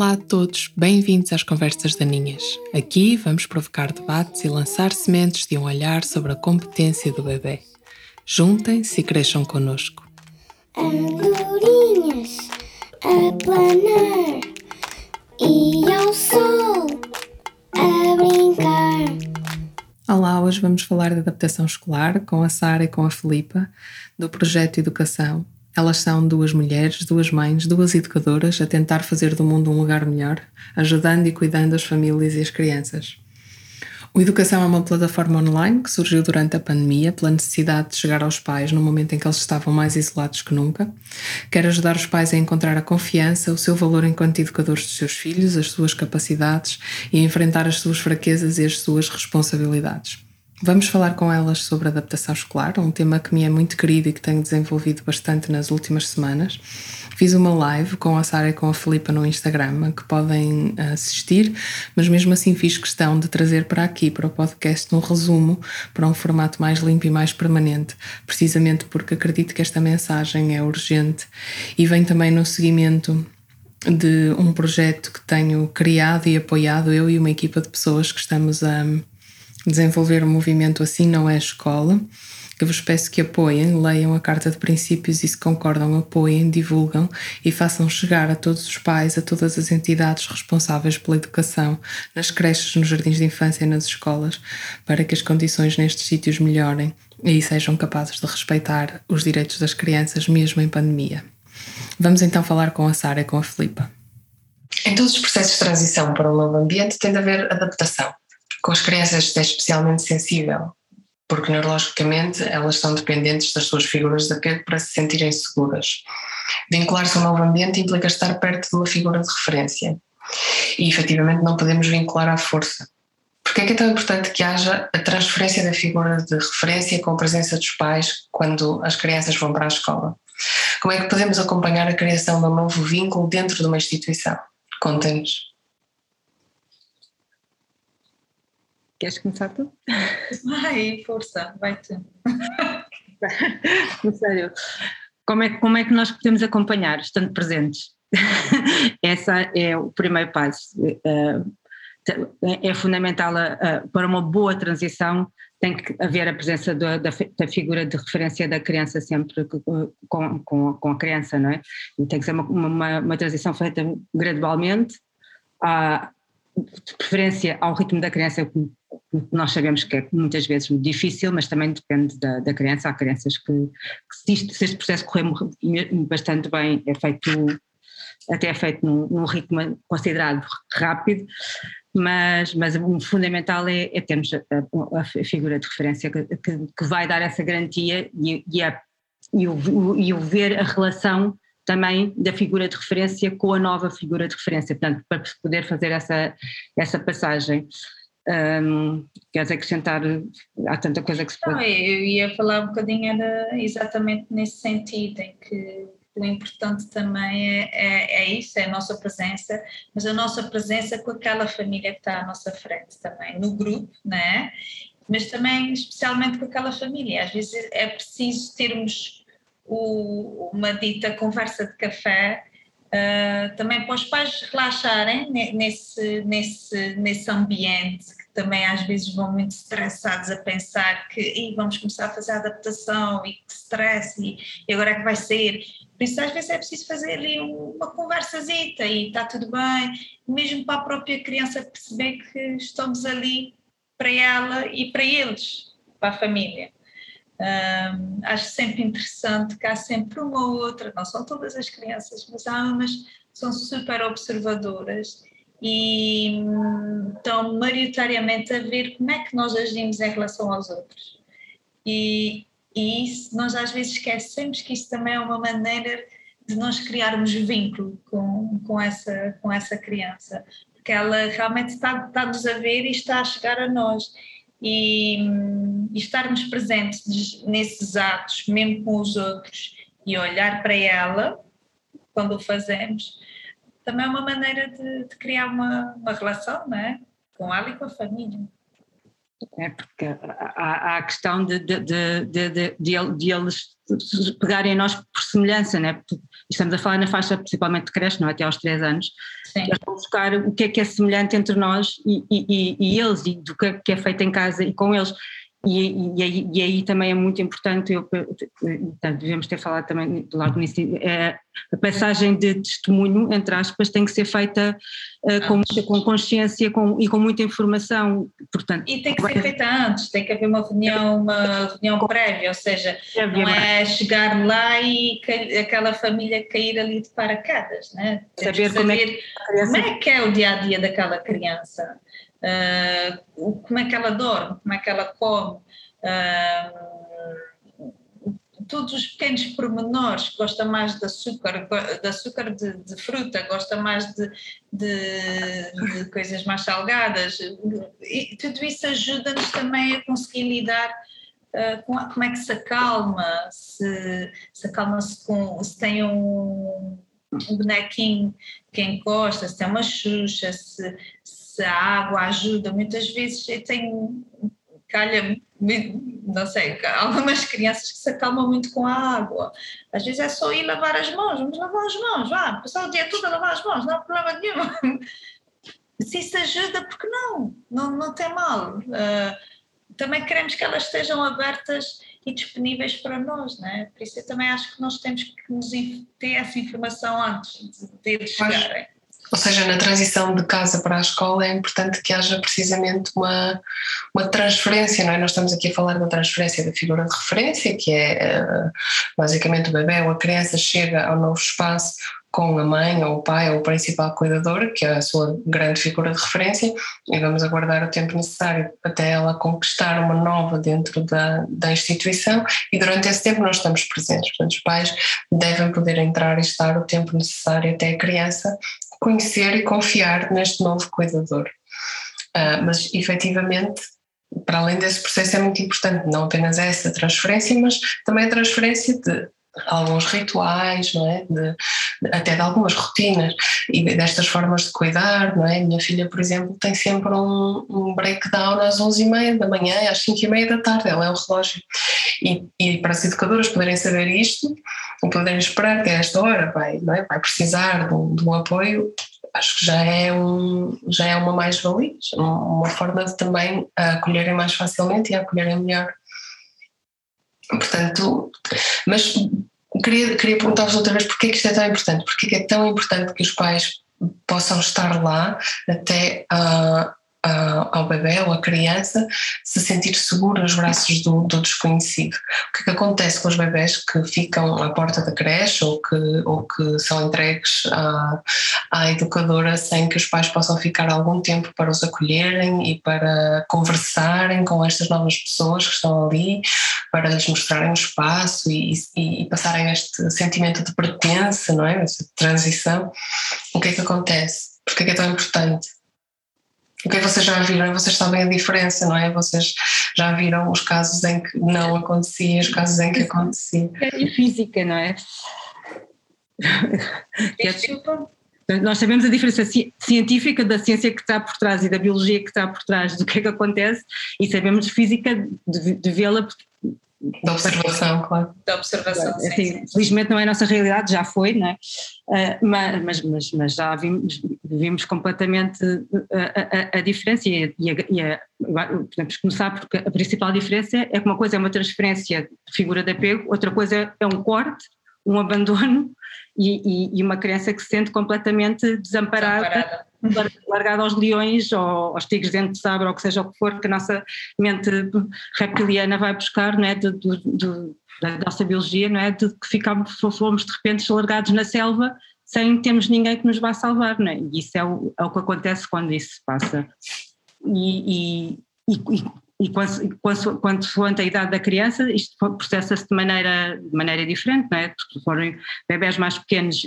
Olá a todos, bem-vindos às Conversas Daninhas. Aqui vamos provocar debates e lançar sementes de um olhar sobre a competência do bebê. Juntem-se e cresçam connosco. Andorinhas a planar e ao sol a brincar. Olá, hoje vamos falar de adaptação escolar com a Sara e com a Filipa, do projeto Educação, elas são duas mulheres, duas mães, duas educadoras a tentar fazer do mundo um lugar melhor, ajudando e cuidando as famílias e as crianças. O Educação é uma plataforma online que surgiu durante a pandemia pela necessidade de chegar aos pais no momento em que eles estavam mais isolados que nunca. Quer ajudar os pais a encontrar a confiança, o seu valor enquanto educadores dos seus filhos, as suas capacidades e a enfrentar as suas fraquezas e as suas responsabilidades. Vamos falar com elas sobre adaptação escolar, um tema que me é muito querido e que tenho desenvolvido bastante nas últimas semanas. Fiz uma live com a Sara e com a Filipa no Instagram, que podem assistir, mas mesmo assim fiz questão de trazer para aqui, para o podcast, um resumo para um formato mais limpo e mais permanente, precisamente porque acredito que esta mensagem é urgente e vem também no seguimento de um projeto que tenho criado e apoiado eu e uma equipa de pessoas que estamos a desenvolver o um movimento Assim Não é Escola, que vos peço que apoiem, leiam a Carta de Princípios e, se concordam, apoiem, divulgam e façam chegar a todos os pais, a todas as entidades responsáveis pela educação, nas creches, nos jardins de infância e nas escolas, para que as condições nestes sítios melhorem e sejam capazes de respeitar os direitos das crianças, mesmo em pandemia. Vamos então falar com a Sara e com a Filipa. Em todos os processos de transição para um novo ambiente tem de haver adaptação. Com as crianças é especialmente sensível, porque neurologicamente elas são dependentes das suas figuras de apego para se sentirem seguras. Vincular-se a um novo ambiente implica estar perto de uma figura de referência. E efetivamente não podemos vincular à força. Porque é que é tão importante que haja a transferência da figura de referência com a presença dos pais quando as crianças vão para a escola? Como é que podemos acompanhar a criação de um novo vínculo dentro de uma instituição? Contem-nos. Queres começar tu? Vai, força, vai tu. Sério. Como é, como é que nós podemos acompanhar, estando presentes? Esse é o primeiro passo. Eh, é fundamental para uma boa transição tem que haver a presença da, da, da, figura de referência da criança sempre com, com, com, a criança, não é? E tem que ser uma, uma, uma transição feita gradualmente, a, de preferência ao ritmo da criança, nós sabemos que é muitas vezes difícil, mas também depende da, da criança. Há crianças que, que se, este processo correr bastante bem, é feito, até é feito num, num ritmo considerado rápido, mas, mas o fundamental é, é termos a, a, figura de referência que, que, que, vai dar essa garantia e, e, a, e, o, e o ver a relação também da figura de referência com a nova figura de referência, portanto, para poder fazer essa, essa passagem. Um, queres acrescentar? Há tanta coisa que se pode. Não, eu ia falar um bocadinho era exatamente nesse sentido, em que o importante também é, é, é, isso, é a nossa presença, mas a nossa presença com aquela família que está à nossa frente também, no grupo, né? mas também especialmente com aquela família. Às vezes é preciso termos o, uma dita conversa de café Uh, também para os pais relaxarem nesse, nesse, nesse ambiente que também às vezes vão muito estressados a pensar que vamos começar a fazer a adaptação e que stress e, e, agora é que vai ser. Por isso às vezes é preciso fazer ali uma conversazita e está tudo bem, mesmo para a própria criança perceber que estamos ali para ela e para eles, para a família. Acho sempre interessante que há sempre uma ou outra, não são todas as crianças, mas há umas são super observadoras e hum, estão maioritariamente a ver como é que nós agimos em relação aos outros. E, e isso, nós às vezes esquecemos que isso também é uma maneira de nós criarmos vínculo com, com, essa, com essa criança, porque ela realmente está, está-nos a ver e está a chegar a nós e, e estarmos presentes nesses atos, mesmo com os outros, e olhar para ela quando o fazemos, também é uma maneira de, de criar uma, uma relação não é? com ela e com a família. É porque há, há a questão de, de, de, de, eles pegarem a nós por semelhança, né? estamos a falar na faixa principalmente de creche, não é? até aos três anos, Sim. eles vão buscar o que é que é semelhante entre nós e, e, e, eles, e do é que é feito em casa e com eles. E, e, aí, e, aí, também é muito importante, eu, devemos ter falado também logo nisso, é, a passagem de testemunho, entre aspas, tem que ser feita uh, com, com consciência com, e com muita informação. Portanto, e tem que ser feita antes, tem que haver uma reunião, uma reunião prévia, ou seja, não é chegar lá e aquela família cair ali de paraquedas, né? Saber, saber como, é que, como é que é o dia a dia daquela criança uh, como é que ela dorme, como é que ela come, uh, todos os pequenos pormenores, gosta mais de açúcar, de açúcar de, de fruta, gosta mais de, de, de, coisas mais salgadas, e tudo isso ajuda-nos também a conseguir lidar Uh, com, como é que se acalma, se, se acalma-se com, se tem um, um bonequinho que encosta, se tem uma xuxa, se a água ajuda, muitas vezes eu tenho, calha, não sei, algumas crianças que se acalmam muito com a água. Às vezes é só ir lavar as mãos, vamos lavar as mãos, vá, passar o dia todo a lavar as mãos, não há problema nenhum. Se isso ajuda, porque não? Não, não tem mal. Uh, também queremos que elas estejam abertas e disponíveis para nós, não é? Por isso eu também acho que nós temos que nos ter essa informação antes de, de eles chegarem. Ou seja, na transição de casa para a escola é importante que haja precisamente uma, uma transferência, não é? Nós estamos aqui a falar da transferência da figura de referência, que é eh, basicamente o bebê ou a criança chega ao novo espaço com a mãe ou o pai ou o principal cuidador, que é a sua grande figura de referência, e vamos aguardar o tempo necessário até ela conquistar uma nova dentro da, da instituição, e durante esse tempo nós estamos presentes. Portanto, os pais devem poder entrar e estar o tempo necessário até a criança conhecer e confiar neste novo cuidador. Uh, mas efetivamente, para além desse processo, é muito importante não apenas essa transferência, mas também a transferência de alguns rituais, não é? De, até de algumas rotinas e destas formas de cuidar, não é? Minha filha, por exemplo, tem sempre um, um breakdown às 11h30 da manhã às 5h30 da tarde, ela é o relógio. E, e, para as educadoras poderem saber isto, poderem esperar que a esta hora vai, não é? vai precisar de um, de um apoio, acho que já é, um, já é uma mais-valia, uma forma de também acolherem mais facilmente e acolherem melhor. Portanto, mas queria, queria perguntar-vos outra vez porque é que isto é tão importante, porque é, é tão importante que os pais possam estar lá até uh, ao bebê ou à criança se sentir seguro nos braços do, do, desconhecido. O que, é que acontece com os bebés que ficam à porta da creche ou que, ou que são entregues à, à educadora sem que os pais possam ficar algum tempo para os acolherem e para conversarem com estas novas pessoas que estão ali, para lhes mostrarem o espaço e, e, e passarem este sentimento de pertença, não é? Essa transição. O que é que acontece? Porque é que é tão importante? O que é que vocês já viram? Vocês sabem a diferença, não é? Vocês já viram os casos em que não acontecia e os casos em que acontecia. É física, não é? é nós sabemos a diferença científica da ciência que está por trás e da biologia que está por trás do que é que acontece e sabemos física de, de vê-la da observação, claro. Da observação, sim, assim, sim. Felizmente não é a nossa realidade, já foi, não é? Uh, mas, mas, mas já vimos, vimos completamente a, a, a diferença e, a, e a, podemos começar porque a principal diferença é que uma coisa é uma transferência de figura de apego, outra coisa é um corte, um abandono e, e, e uma criança que se sente completamente desamparada, desamparada. Largada aos leões ou aos tigres dentro de sabre ou que seja o que for que a nossa mente reptiliana vai buscar não é, do, do, do, da nossa biologia, não é, de que ficamos, fomos de repente largados na selva sem termos ninguém que nos vá salvar, não é? E isso é o, é o que acontece quando isso se passa. E, e, e, e quando a idade da criança, isto processa-se de maneira, de maneira diferente, não é? Porque forem bebés mais pequenos,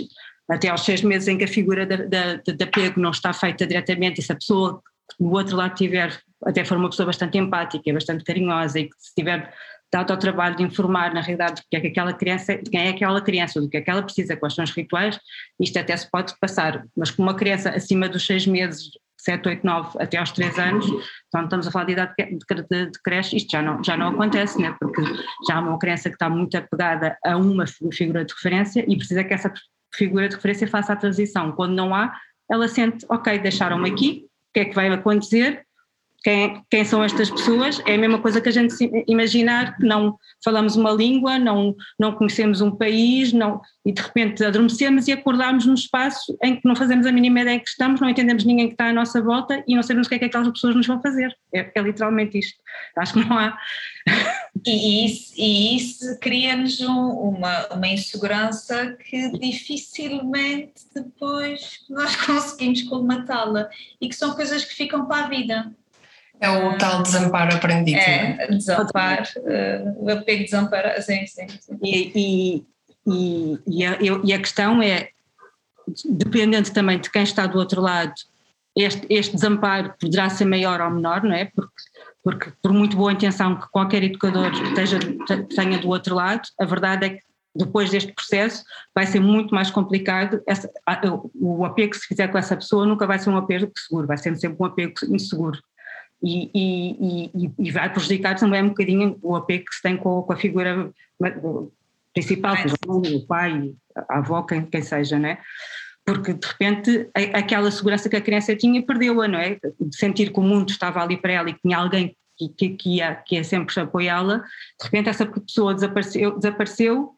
até aos seis meses em que a figura de, apego não está feita diretamente, e se a pessoa do outro lado tiver, até for uma pessoa bastante empática, bastante carinhosa e que se tiver dado ao trabalho de informar na realidade do que é que aquela criança, quem é aquela criança, do que é que ela precisa, quais são os rituais, isto até se pode passar, mas com uma criança acima dos seis meses 7, 8, 9 até aos 3 anos, então estamos a falar de idade de, de, de creche, isto já não, já não acontece, né? porque já há uma criança que está muito apegada a uma figura de referência e precisa que essa figura de referência faça a transição. Quando não há, ela sente, ok, deixaram-me aqui, o que é que vai acontecer? Quem, quem, são estas pessoas? É a mesma coisa que a gente imaginar que não falamos uma língua, não, não conhecemos um país, não, e de repente adormecemos e acordamos num espaço em que não fazemos a mínima ideia que estamos, não entendemos ninguém que está à nossa volta e não sabemos o que é que aquelas pessoas nos vão fazer. É, é literalmente isto. Acho que não há. E isso, e isso cria-nos um, uma, uma insegurança que dificilmente depois nós conseguimos colmatá-la e que são coisas que ficam para a vida. É o uh, tal desamparo aprendido. É, é? desamparo, uh, o apego desamparo, sim, sim. sim. E, e, e, e, a, e a questão é, dependendo também de quem está do outro lado, este, este desamparo poderá ser maior ou menor, não é? Porque, porque por muito boa intenção que qualquer educador esteja, tenha do outro lado, a verdade é que depois deste processo vai ser muito mais complicado, essa, o apego que se fizer com essa pessoa nunca vai ser um apego seguro, vai ser sempre um apego inseguro e, e, e, e, vai prejudicar também um bocadinho o apego que se tem com, com a figura principal, o pai, a avó, quem, quem seja, né? Porque de repente aquela segurança que a criança tinha perdeu-a, não é? De sentir que o mundo estava ali para ela e que tinha alguém que, que, que ia, que ia sempre apoiá-la, de repente essa pessoa desapareceu, desapareceu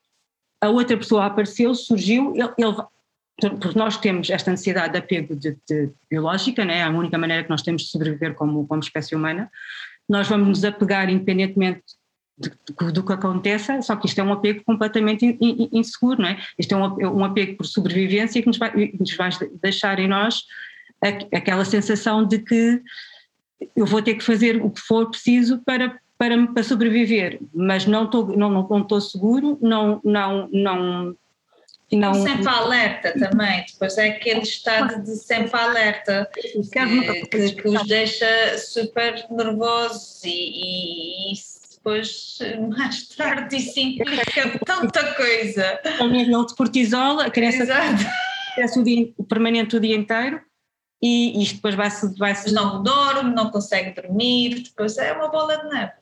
a outra pessoa apareceu, surgiu, ele, ele, porque nós temos esta necessidade de apego de, de biológica, né? é a única maneira que nós temos de sobreviver como, como espécie humana, nós vamos nos apegar independentemente do que aconteça, só que isto é um apego completamente inseguro, não é? Isto é um, um apego por sobrevivência que nos vai, nos vai deixar em nós aquela sensação de que eu vou ter que fazer o que for preciso para, para, para sobreviver, mas não estou não, não, não estou seguro, não, não, não não... Sempre alerta também, depois é aquele estado de sempre alerta que, que, que os deixa super nervosos e, e isso depois mais tarde isso implica tanta coisa. O nível de cortisol, a criança cresce o, dia, o permanente o dia inteiro e isto depois vai-se... Vai -se... Não dorme, não consegue dormir, depois é uma bola de neve.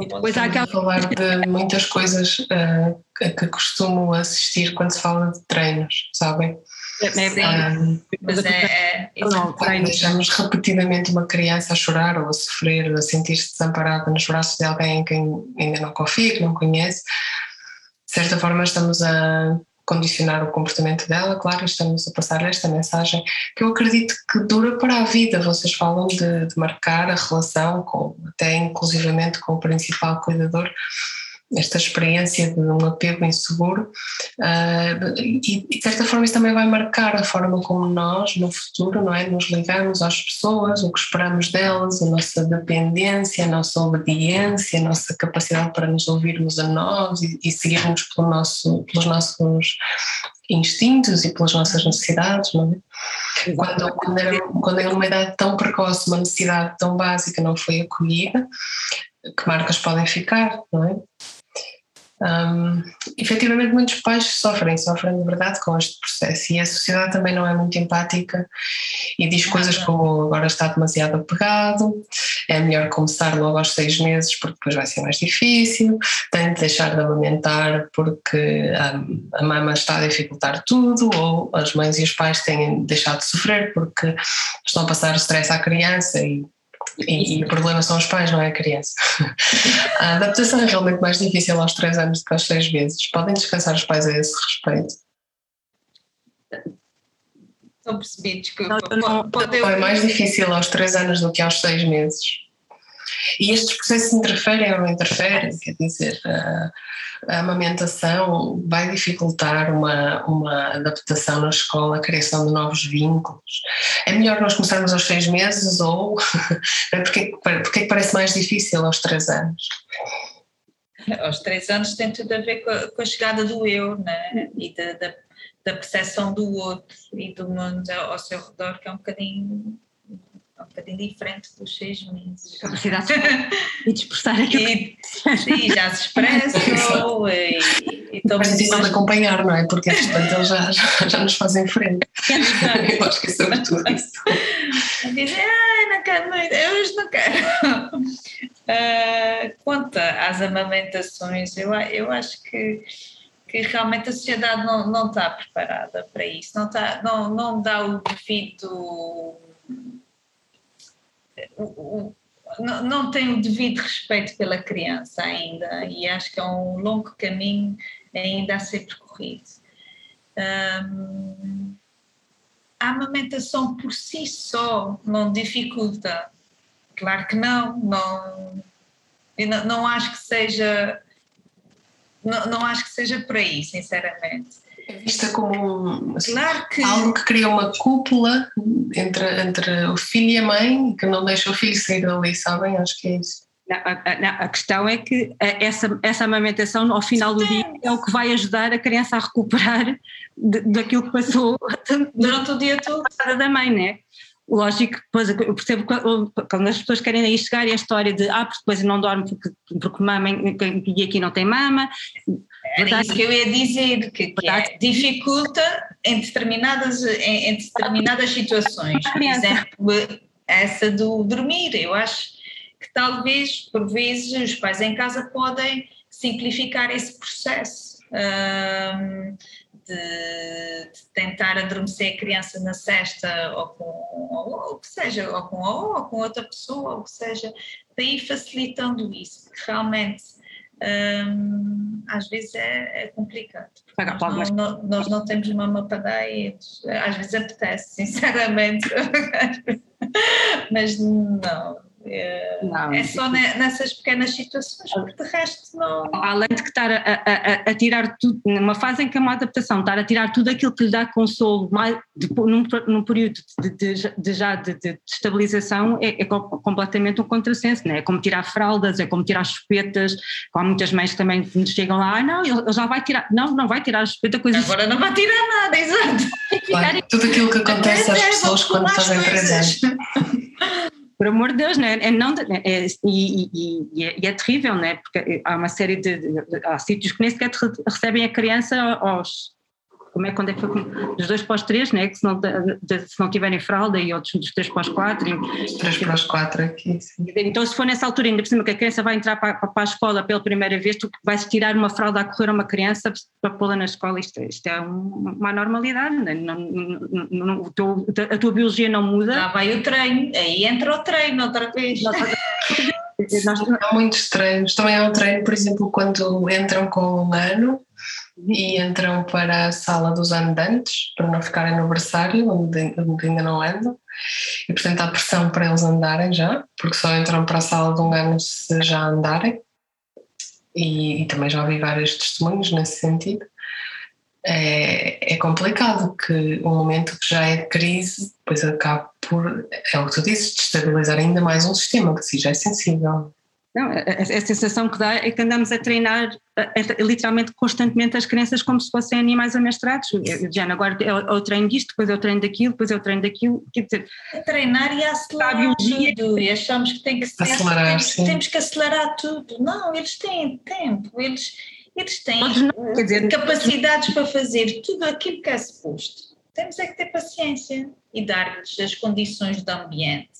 E depois há aquela... falar de muitas coisas uh, que, que costumo assistir quando se fala de treinos, sabem? É, é, um, mas é, é, não, quando deixamos repetidamente uma criança a chorar ou a sofrer, ou a sentir-se desamparada nos braços de alguém em quem ainda não confia, que não conhece, de certa forma estamos a condicionar o comportamento dela, claro, estamos a passar esta mensagem que eu acredito que dura para a vida. Vocês falam de, de marcar a relação, com, até inclusivamente com o principal cuidador, esta experiência de um apego inseguro uh, e, de certa forma isso também vai marcar a forma como nós no futuro não é nos ligamos às pessoas o que esperamos delas a nossa dependência a nossa obediência a nossa capacidade para nos ouvirmos a nós e, e seguirmos pelo nosso, pelos nossos instintos e pelas nossas necessidades não é? quando, quando, era, quando uma idade tão precoce uma necessidade tão básica não foi acolhida que marcas podem ficar, não é? Um, efetivamente, muitos pais sofrem, sofrem de verdade com este processo. E a sociedade também não é muito empática e diz coisas como agora está demasiado apegado, é melhor começar logo aos seis meses porque depois vai ser mais difícil, tem de deixar de amamentar porque a, a mama está a dificultar tudo, ou as mães e os pais têm de deixar de sofrer porque estão a passar o stress à criança e e, e, o problema são os pais, não é a criança. A adaptação é realmente mais difícil aos 3 anos do que aos 6 meses. Podem descansar os pais a esse respeito. Não percebi, desculpa. Não, não, é mais difícil aos 3 anos do que aos 6 meses. E estes processos interferem ou não interferem? Quer dizer, a, a amamentação vai dificultar uma, uma adaptação na escola, a criação de novos vínculos. É melhor nós começarmos aos seis meses ou porque, porque é que parece mais difícil aos três anos? Aos três anos tem tudo a ver com a, com a chegada do eu né? e da, da, da percepção do outro e do mundo ao seu redor, que é um bocadinho um bocadinho diferente dos seis meses. Capacidade de expressar aquilo. E, sim, já se expressam e, e Mais difícil de acompanhar, não é? Porque portanto eles já, já, já nos fazem frente. Eu acho que é sobretudo isso. Dizem, ai, não quero muito, eu hoje não quero. Uh, quanto às amamentações, eu, eu acho que, que realmente a sociedade não, não está preparada para isso, não, está, não, não dá o devido. O, não, não tem o devido respeito pela criança ainda, e acho que é um longo caminho ainda a ser percorrido. A amamentação por si só não dificulta. Claro que não, não, não, não acho que seja não, não acho que seja por aí, sinceramente. É vista como assim, que... algo que cria uma cúpula entre, entre o filho e a mãe que não deixa o filho sair dali, sabem? Acho que é isso. Não, a, a, questão é que essa, essa amamentação, ao final do dia, é o que vai ajudar a criança a recuperar de, daquilo que passou durante o dia todo da mãe, né? Lógico, depois eu percebo quando as pessoas querem aí chegar e a história de ah, porque depois não dorme porque, porque mama e aqui não tem mama. Era isso que eu ia dizer, que, que é, dificulta em determinadas, em, em determinadas situações. Por exemplo, essa do dormir, eu acho que talvez, por vezes, os pais em casa podem simplificar esse processo. Um, de, de, tentar adormecer a criança na cesta ou com ou, o que seja, ou com ou, ou com outra pessoa, ou que seja, para ir facilitando isso, porque realmente um, às vezes é, é complicado. Nós não, nós não temos uma mapadeia, às vezes apetece, sinceramente, mas não, é, não, é só nessas pequenas situações, porque de resto não. Além de que estar a, a, a, tirar tudo, numa fase em que é uma adaptação, estar a tirar tudo aquilo que lhe dá consolo mais, de, num, num período de, de, de já de, de, estabilização, é, é, completamente um contrassenso, não é? como tirar fraldas, é como tirar chupetas, há muitas mães que também nos chegam lá, ah, não, ele já vai tirar, não, não vai tirar a chupeta, coisa Agora não vai tirar nada, exato. Claro, tudo aquilo que acontece às pessoas quando fazem presente. Por amor de Deus, né? é não, é, e, e, e, é, e, é, terrível, né? porque há uma série de, de, de há sítios que nem sequer recebem a criança aos como é quando é que foi dos dois para os três, né? que se não, de, se não tiverem fralda e outros dos três para os quatro. E, três para os quatro aqui, sim. Então se for nessa altura, ainda por cima que a criança vai entrar para, para a escola pela primeira vez, tu vais tirar uma fralda a correr a uma criança para pô-la na escola, isto, isto é uma normalidade, né? não, não, não, o teu, a tua biologia não muda. Lá vai o treino, aí entra o treino outra vez. Há muitos treinos, também há um treino, por exemplo, quando entram com um ano e entram para a sala dos andantes, para não ficarem no berçário, onde, onde ainda não andam. E, portanto, há pressão para eles andarem já, porque só entram para a sala de um ano se já andarem. E, e também já ouvi vários testemunhos nesse sentido. É, é, complicado que um momento que já é de crise depois acaba por, é o que tu dizes, destabilizar ainda mais um sistema que se já é sensível. Não, a, a, sensação que dá é que andamos a treinar a, a, literalmente constantemente as crianças como se fossem animais amestrados. Já agora é o, treino disto, depois é o treino daquilo, depois é o treino daquilo. Quer dizer, a treinar e a acelerar a biologia. tudo. E achamos que, tem que ser, acelerar, temos, temos, que acelerar tudo. Não, eles têm tempo, eles, eles têm não, dizer, capacidades para fazer tudo aquilo que é suposto. Temos é que ter paciência e dar-lhes as condições do ambiente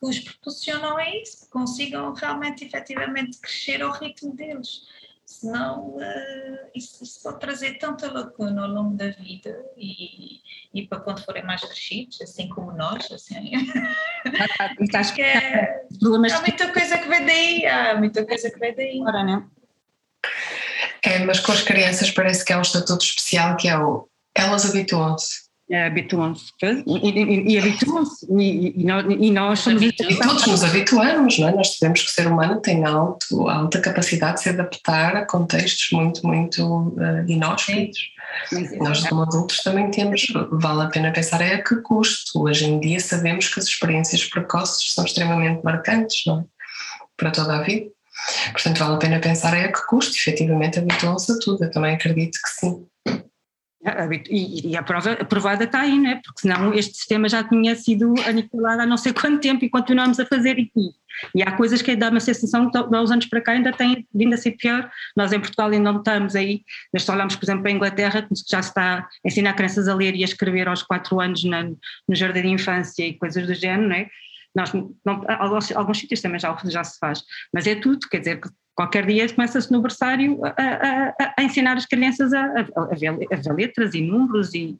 que os proporcionam a isso, que consigam realmente, efetivamente, crescer ao ritmo deles. Senão, uh, isso, isso, pode trazer tanta lacuna ao longo da vida e, e para quando forem mais crescidos, assim como nós, assim. Acho que é, há muita coisa que vem daí, há muita coisa que vem daí. Agora, não? É, mas com as crianças parece que há um estatuto especial que é o elas habituam-se é, habituam-se e, e, e habituam-se e, e, nós somos e todos nos habituamos, não é? Nós sabemos que o ser humano tem alto, alta capacidade de se adaptar a contextos muito, muito uh, inóspitos. Nós como adultos também temos, vale a pena pensar é a que custo. Hoje em dia sabemos que as experiências precoces são extremamente marcantes, não é? Para toda a vida. Portanto, vale a pena pensar é a que custo, efetivamente habituam-se a tudo. Eu também acredito que sim. E, a prova aprovada está aí, não é? Porque senão este sistema já tinha sido aniquilado há não sei quanto tempo e continuamos a fazer aqui. E há coisas que dá uma sensação que há uns anos para cá ainda tem vindo a ser pior. Nós em Portugal ainda não estamos aí, mas se olharmos, por exemplo, para a Inglaterra, que já se está a ensinar crianças a ler e a escrever aos quatro anos na, no jardim de infância e coisas do género, não é? Nós, não, alguns, alguns sítios também já, já se faz, mas é tudo, quer dizer, qualquer dia começa-se no berçário a, a, a, ensinar as crianças a, a, ver, a ver letras e números e,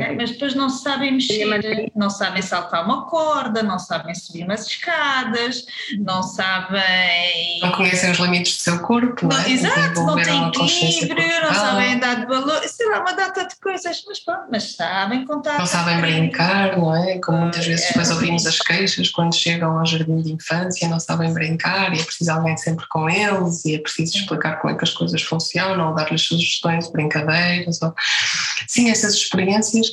é, mas depois não sabem mexer, não sabem saltar uma corda, não sabem subir umas escadas, não sabem. Não conhecem os limites do seu corpo, não, é? Exato, não têm equilíbrio, não sabem dar de valor, sei lá, uma data de coisas, mas pronto, mas sabem contar. Não sabem brincar, não é? Como muitas vezes depois é. ouvimos as queixas quando chegam ao jardim de infância, não sabem brincar e é preciso alguém sempre com eles e é preciso explicar como é que as coisas funcionam, ou dar-lhes sugestões de brincadeiras. Ou... Sim, essas experiências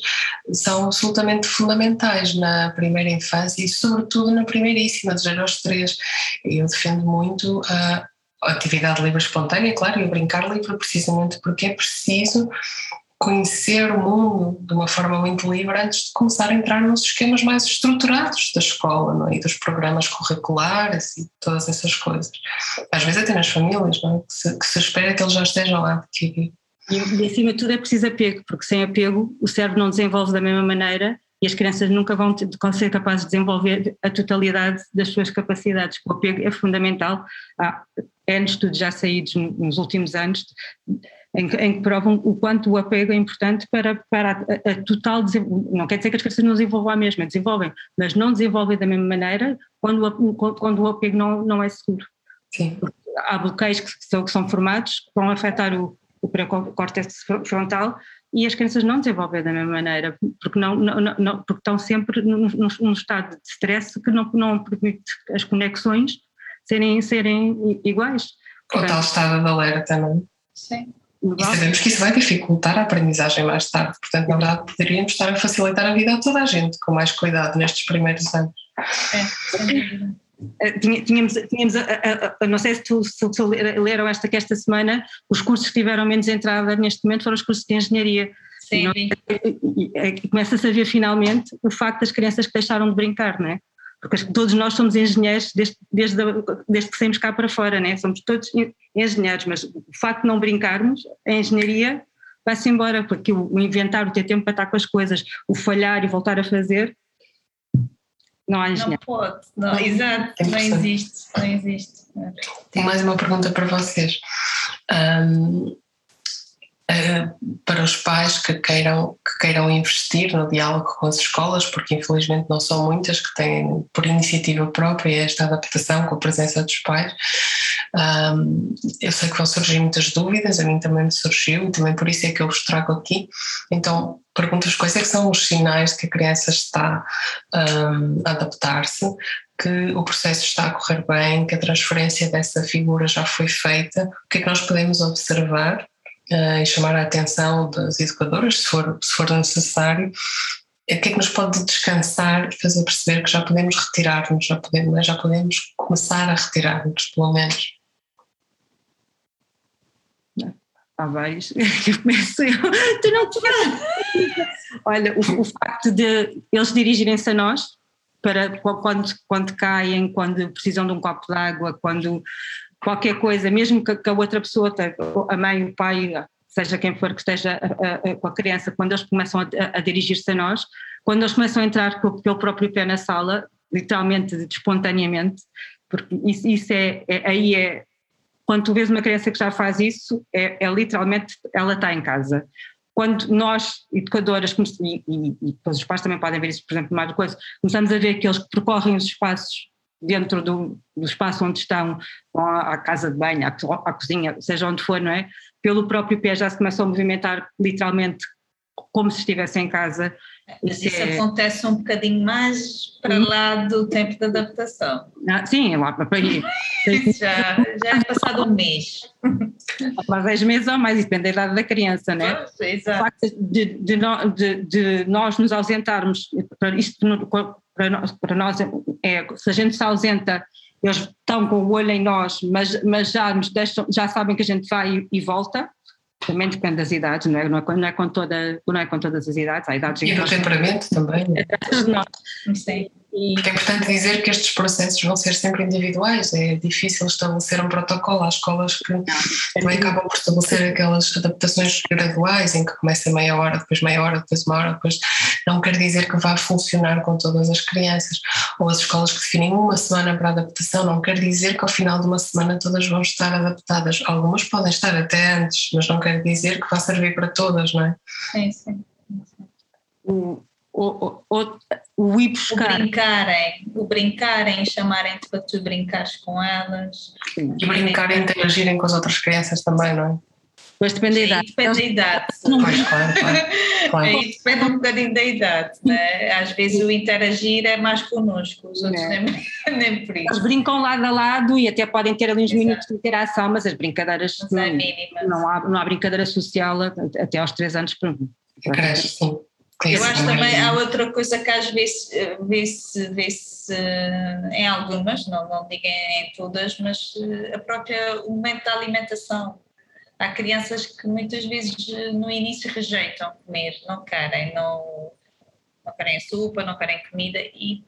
são absolutamente fundamentais na primeira infância e, sobretudo, na primeiríssima, de 0 aos 3. Eu defendo muito a atividade livre espontânea, claro, e o brincar livre, precisamente porque é preciso conhecer o mundo de uma forma muito livre antes de começar a entrar nos esquemas mais estruturados da escola não é? e dos programas curriculares e todas essas coisas. Às vezes até nas famílias, não é? que, se, que se espera que eles já estejam lá. E, e acima de tudo é preciso apego, porque sem apego o cérebro não desenvolve da mesma maneira e as crianças nunca vão ter, ser capazes de desenvolver a totalidade das suas capacidades. O apego é fundamental. Há N estudos já saídos nos últimos anos em, em, que provam o quanto o apego é importante para, para a, a total Não quer dizer que as crianças não desenvolvam a mesma, desenvolvem, mas não desenvolvem da mesma maneira quando, o, quando o apego não, não é seguro. Sim. Há bloqueios que são, que são formados que vão afetar o, o pré-córtex frontal e as crianças não desenvolvem da mesma maneira, porque, não, não, não porque estão sempre num, num, estado de stress que não, não permite as conexões serem, serem iguais. O tal estado de alerta, não é? Sim. E sabemos que isso vai dificultar a aprendizagem mais tarde, portanto, na verdade, poderíamos estar a facilitar a vida a toda a gente, com mais cuidado nestes primeiros anos. É. Eh, tínhamos, tínhamos a, a, a, não sei se, tu, se, se leram esta que esta semana, os cursos que tiveram menos entrada neste momento foram os cursos de engenharia. Sim. E, começa-se a ver finalmente o facto das crianças que deixaram de brincar, não é? Porque todos nós somos engenheiros desde, desde, desde que saímos cá para fora, né? somos todos engenheiros, mas o facto de não brincarmos, a engenharia vai-se embora, porque o, inventar, o ter tempo para estar com as coisas, o falhar e voltar a fazer, não há engenheiro. Não pode, não, exato, não existe, não existe. Tenho mais uma pergunta para vocês. Um, para os pais que queiram, que queiram investir no diálogo com as escolas, porque infelizmente não são muitas que têm por iniciativa própria esta adaptação com a presença dos pais, um, eu sei que vão surgir muitas dúvidas, a mim também me surgiu e também por isso é que eu vos trago aqui. Então, pergunto-vos quais é são os sinais que a criança está um, a adaptar-se, que o processo está a correr bem, que a transferência dessa figura já foi feita, o que é que nós podemos observar uh, e chamar a atenção das educadoras, se for, se for necessário, o que é que nos pode descansar e fazer perceber que já podemos retirar-nos, já podemos, já podemos começar a retirar-nos, pelo menos? há vários, eu começo eu, tu não te Olha, o, o, facto de eles dirigirem-se a nós para quando, quando caem, quando precisam de um copo de água, quando qualquer coisa, mesmo que, que a outra pessoa, a mãe, o pai, seja quem for que esteja a, a, com a criança, quando eles começam a, a dirigir-se a nós, quando eles começam a entrar pelo próprio pé na sala, literalmente, espontaneamente, porque isso, isso é, é, aí é quando tu vês uma criança que já faz isso, é, é literalmente ela está em casa. Quando nós, educadoras, e, e, e os pais também podem ver isso, por exemplo, mais coisa, começamos a ver que percorrem os espaços dentro do, do espaço onde estão, à, à casa de banho, à, à, cozinha, seja onde for, não é? Pelo próprio pé já se começam a movimentar literalmente como se estivesse em casa. Isso, isso é... acontece um bocadinho mais para lá do tempo de adaptação. Ah, sim, lá para aí. já, já é passado um mês. Há 10 meses ou mais, depende da idade da criança, não é? exato. O facto de, de, de, de, nós nos ausentarmos, para isto para nós, para nós é, se a gente se ausenta, eles estão com o olho em nós, mas, mas já nos deixam, já sabem que a gente vai e, e volta Também depende das idades, não é? Não é, com, não é, com, toda, não é com todas as idades, há idades E do temperamento também. Não. Sim. Porque é importante dizer que estes processos vão ser sempre individuais, é difícil estabelecer um protocolo. Há escolas que também acabam por estabelecer aquelas adaptações graduais em que começa meia hora, depois meia hora, depois uma hora, depois não quer dizer que vá funcionar com todas as crianças. Ou as escolas que definem uma semana para adaptação, não quer dizer que ao final de uma semana todas vão estar adaptadas. Algumas podem estar até antes, mas não quer dizer que vá servir para todas, não é? Sim, sim. O, o, o, o ir buscar. O brincarem, o brincarem, chamarem-te para tu brincares com elas. E brincarem, interagirem com as outras crianças também, não é? Mas depende da idade. Depende da idade. Pois, claro, claro, claro. Aí depende um bocadinho da idade, né? Às vezes o interagir é mais connosco, os outros É. nem, nem por Eles isso. brincam lado a lado e até podem ter ali uns Exato. minutos de interação, mas as brincadeiras Mas é não, não há, não há brincadeira social até aos três anos. Creche, sim. Eu acho também é- há outra coisa que às vezes eh, vê-se vê-se, eh, em algumas, não, não digo em todas, mas eh, a própria o momento da alimentação. Há crianças que muitas vezes no início rejeitam comer, não querem, não, não querem sopa, não querem comida e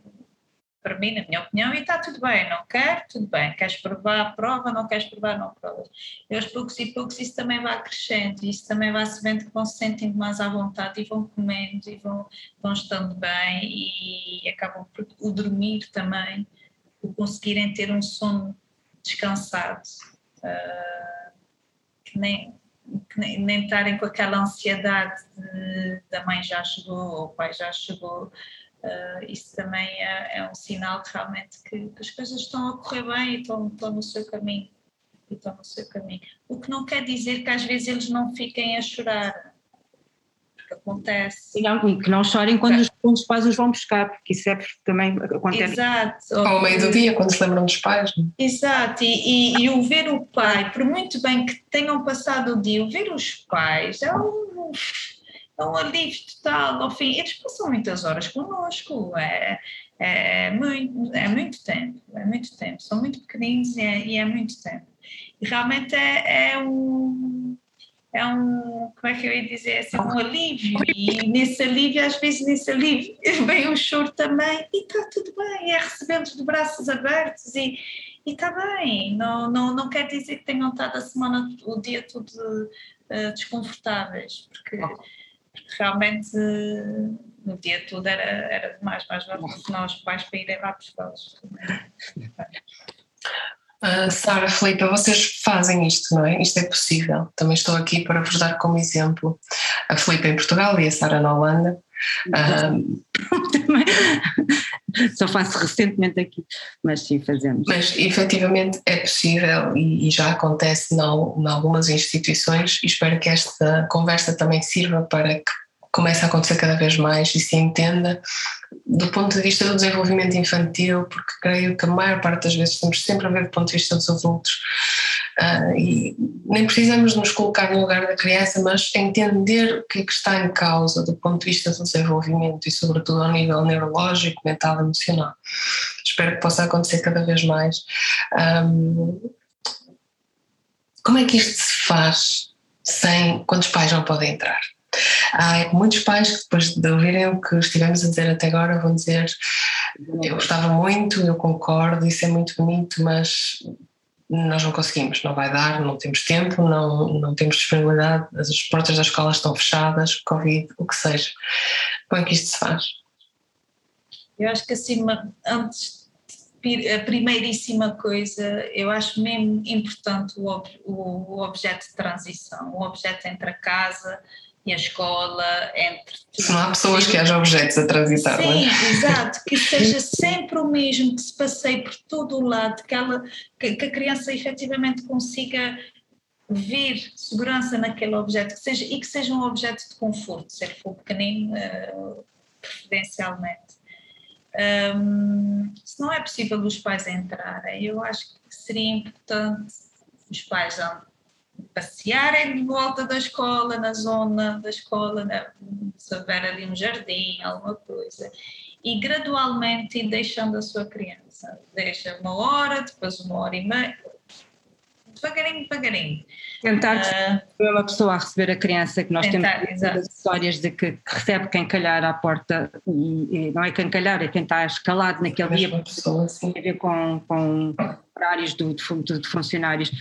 para mim, na minha opinião, e está tudo bem, não quer, tudo bem, queres provar, prova, não queres provar, não provas. E aos poucos e poucos isso também vai crescendo, isso também vai se vendo que vão se sentindo mais à vontade e vão comendo e vão, vão estando bem e acabam por o dormir também, por conseguirem ter um sono descansado, nem que nem, nem estarem com aquela ansiedade de da mãe já chegou ou o pai já chegou, ah, isso também é, é um sinal que realmente que, que as coisas estão a correr bem e estão, estão no seu caminho. E estão no seu caminho. O que não quer dizer que às vezes eles não fiquem a chorar. Porque acontece. E não- e que não chorem quando os, quando os pais os vão buscar, porque isso é também acontece. Exato. Ou ao meio do dia, quando se lembram dos pais. não é? Exato, e, e, e o ver o pai, por muito bem que tenham passado o dia, o ver os pais é um, um alívio total. Ao fim, eles passam muitas horas connosco, é, é, muito, é muito tempo, é muito tempo. São muito pequeninos e é, e é muito tempo. E realmente é, é um. É um, como é que eu ia dizer, assim, um alívio, e nesse alívio, às vezes nesse alívio, vem o choro também, e está tudo bem, é recebê-los de braços abertos, e, está bem, não, não, não quer dizer que tenham estado a semana, o dia todo eh, desconfortáveis, porque realmente no dia todo era, era demais, mais vale que os pais para irem lá buscá-los. Ah, Sara, Filipe, vocês fazem isto, não é? Isto é possível. Também estou aqui para vos dar como exemplo a Filipe em Portugal e a Sara na Holanda. Também. Só faço recentemente aqui, mas sim, fazemos. mas efetivamente é possível e, e já acontece em algumas instituições e espero que esta conversa também sirva para que comece a acontecer cada vez mais e se entenda do ponto de vista do desenvolvimento infantil, porque creio que a maior parte das vezes estamos sempre a ver do ponto de vista dos adultos ah, e nem precisamos nos colocar no lugar da criança, mas entender o que é que está em causa do ponto de vista do desenvolvimento e sobretudo ao nível neurológico, mental emocional. Espero que possa acontecer cada vez mais. Ahm, como é que isto se faz sem quando os pais não podem entrar? Há muitos pais que depois de ouvirem o que estivemos a dizer até agora vão dizer eu gostava muito, eu concordo, isso é muito bonito, mas nós não conseguimos, não vai dar, não temos tempo, não, não temos disponibilidade, as portas da escola estão fechadas, Covid, o que seja. Como é que isto se faz? Eu acho que acima, antes, a primeiríssima coisa, eu acho mesmo importante o, o, o objeto de transição, o objeto entre a casa e a escola, entre Se não há pessoas que hajam objetos a transitar, não é? Sim, exato, que seja sempre o mesmo, que se passeie por todo o lado, que, ela, que, que a criança efetivamente consiga ver segurança naquele objeto que seja, e que seja um objeto de conforto, se ele for pequenino, uh, preferencialmente. Um, se não é possível os pais entrarem, eu acho que seria importante os pais passearem de volta da escola, na zona da escola, né? se houver ali um jardim, alguma coisa, e gradualmente deixando a sua criança. Deixa uma hora, depois uma hora e meia, devagarinho, devagarinho. Tentar uh, uma pessoa a receber a criança, que nós tentar, temos histórias de que, que, recebe quem calhar à porta, e, e, não é quem calhar, é quem está escalado naquele dia, pessoa, tem a ver com, com horários de, de, de funcionários,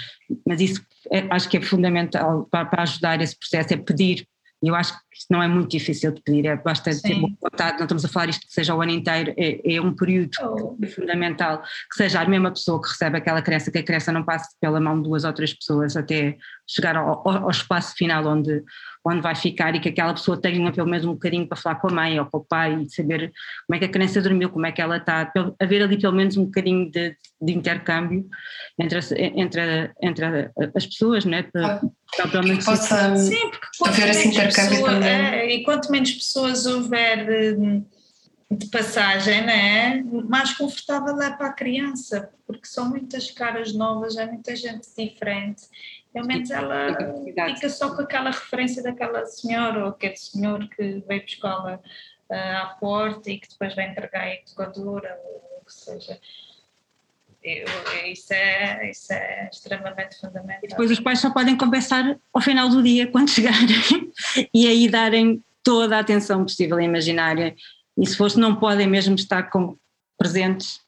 mas isso é, acho que é fundamental para, para ajudar esse processo, é pedir eu acho que isto não é muito difícil de pedir, é basta Sim. ter boa vontade, não estamos a falar isto que seja o ano inteiro, é, é um período oh. fundamental, que seja a mesma pessoa que recebe aquela criança, que a criança não passe pela mão de duas ou três pessoas até chegar ao, ao, espaço final onde, onde vai ficar e que aquela pessoa tenha pelo menos um bocadinho para falar com a mãe ou com o pai e saber como é que a criança dormiu, como é que ela está, haver ali pelo menos um bocadinho de, de intercâmbio entre, entre, entre as pessoas, não é? Para, para, pelo menos possa Sim, porque haver esse intercâmbio pessoa, também. É, e quanto menos pessoas houver de, de passagem, né, mais confortável é para a criança, porque são muitas caras novas, é muita gente diferente. Pelo menos ela fica só com aquela referência daquela senhora ou aquele senhor que veio para a escola uh, à porta e que depois vai entregar a educadora, ou o que seja. Eu, isso, é, isso é extremamente fundamental. E depois os pais só podem compensar ao final do dia, quando chegarem, e aí darem toda a atenção possível e imaginária. E se fosse, não podem mesmo estar com, presentes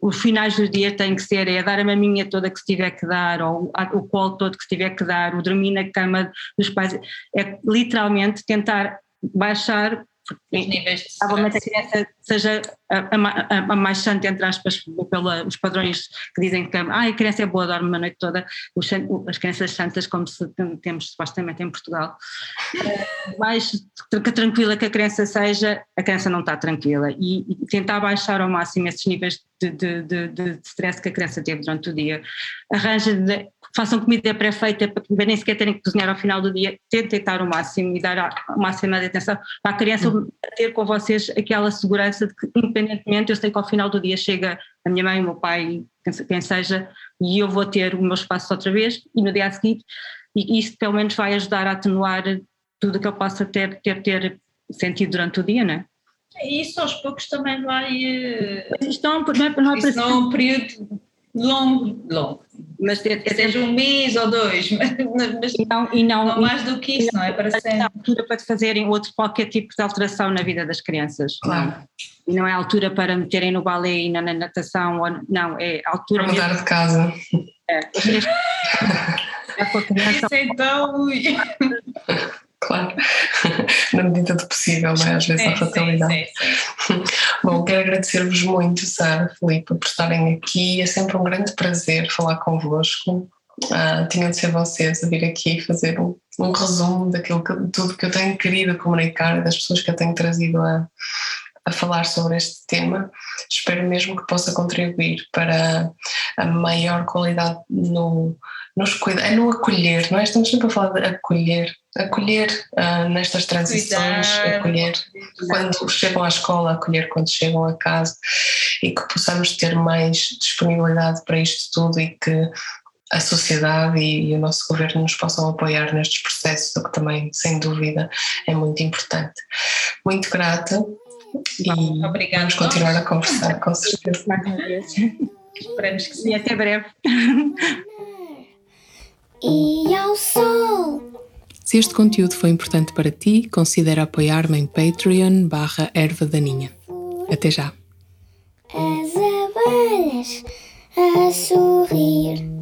os finais do dia têm que ser é dar a maminha toda que se tiver que dar, ou o colo todo que se tiver que dar, o dormir na cama dos pais, é literalmente tentar baixar os níveis de Provavelmente a criança seja a, a, a, mais santa, entre aspas, pelos padrões que dizem que ah, a criança é boa, dorme uma noite toda, os, as crianças santas, como se temos supostamente em Portugal, eh, mais tranquila que a criança seja, a criança não está tranquila. E, e tentar baixar ao máximo esses níveis de, de, de, de stress que a criança teve durante o dia. Arranja façam comida pré-feita para nem sequer terem que cozinhar ao final do dia, tentem estar o máximo e dar o máximo de atenção para a criança uhum. ter com vocês aquela segurança de que, independentemente, eu sei que ao final do dia chega a minha mãe, o meu pai, quem seja, e eu vou ter o meu espaço outra vez e no dia a seguir, e isso pelo menos vai ajudar a atenuar tudo que eu possa ter, ter, ter sentido durante o dia, não é? Isso aos poucos também vai. Isto não, não é, não é, não é um período longo, longo. Mas é, é seja um mês ou dois, mas não, e não, não mais do que isso, não, não é para sempre. É a altura para fazerem outro qualquer tipo de alteração na vida das crianças. Claro. E não é a altura para meterem no balé e na, na natação, ou, não, é a altura. Para mudar de casa. É, é criança. Isso então, ui. claro, na medida do possível, não é? às vezes sim, a fatalidade. Sim, sim, Bom, quero agradecer-vos muito, Sara, Filipe, por estarem aqui. É sempre um grande prazer falar convosco. Uh, tinham de ser vocês a vir aqui fazer um, um resumo daquilo que, tudo que eu tenho querido comunicar, das pessoas que eu tenho trazido a, a falar sobre este tema. Espero mesmo que possa contribuir para a maior qualidade no, nos cuidar, é no acolher, não é? Estamos sempre a falar de acolher, acolher uh, nestas transições, Cuidar, acolher quando chegam à escola, acolher quando chegam a casa e que possamos ter mais disponibilidade para isto tudo e que a sociedade e, e o nosso governo nos possam apoiar nestes processos, o que também, sem dúvida, é muito importante. Muito grata e Obrigada. vamos continuar a conversar, com certeza. Esperamos que sim. E até breve. e ao sol. Se este conteúdo foi importante para ti, considera apoiar-me em Patreon barra erva daninha. Até já. As abelhas a sorrir.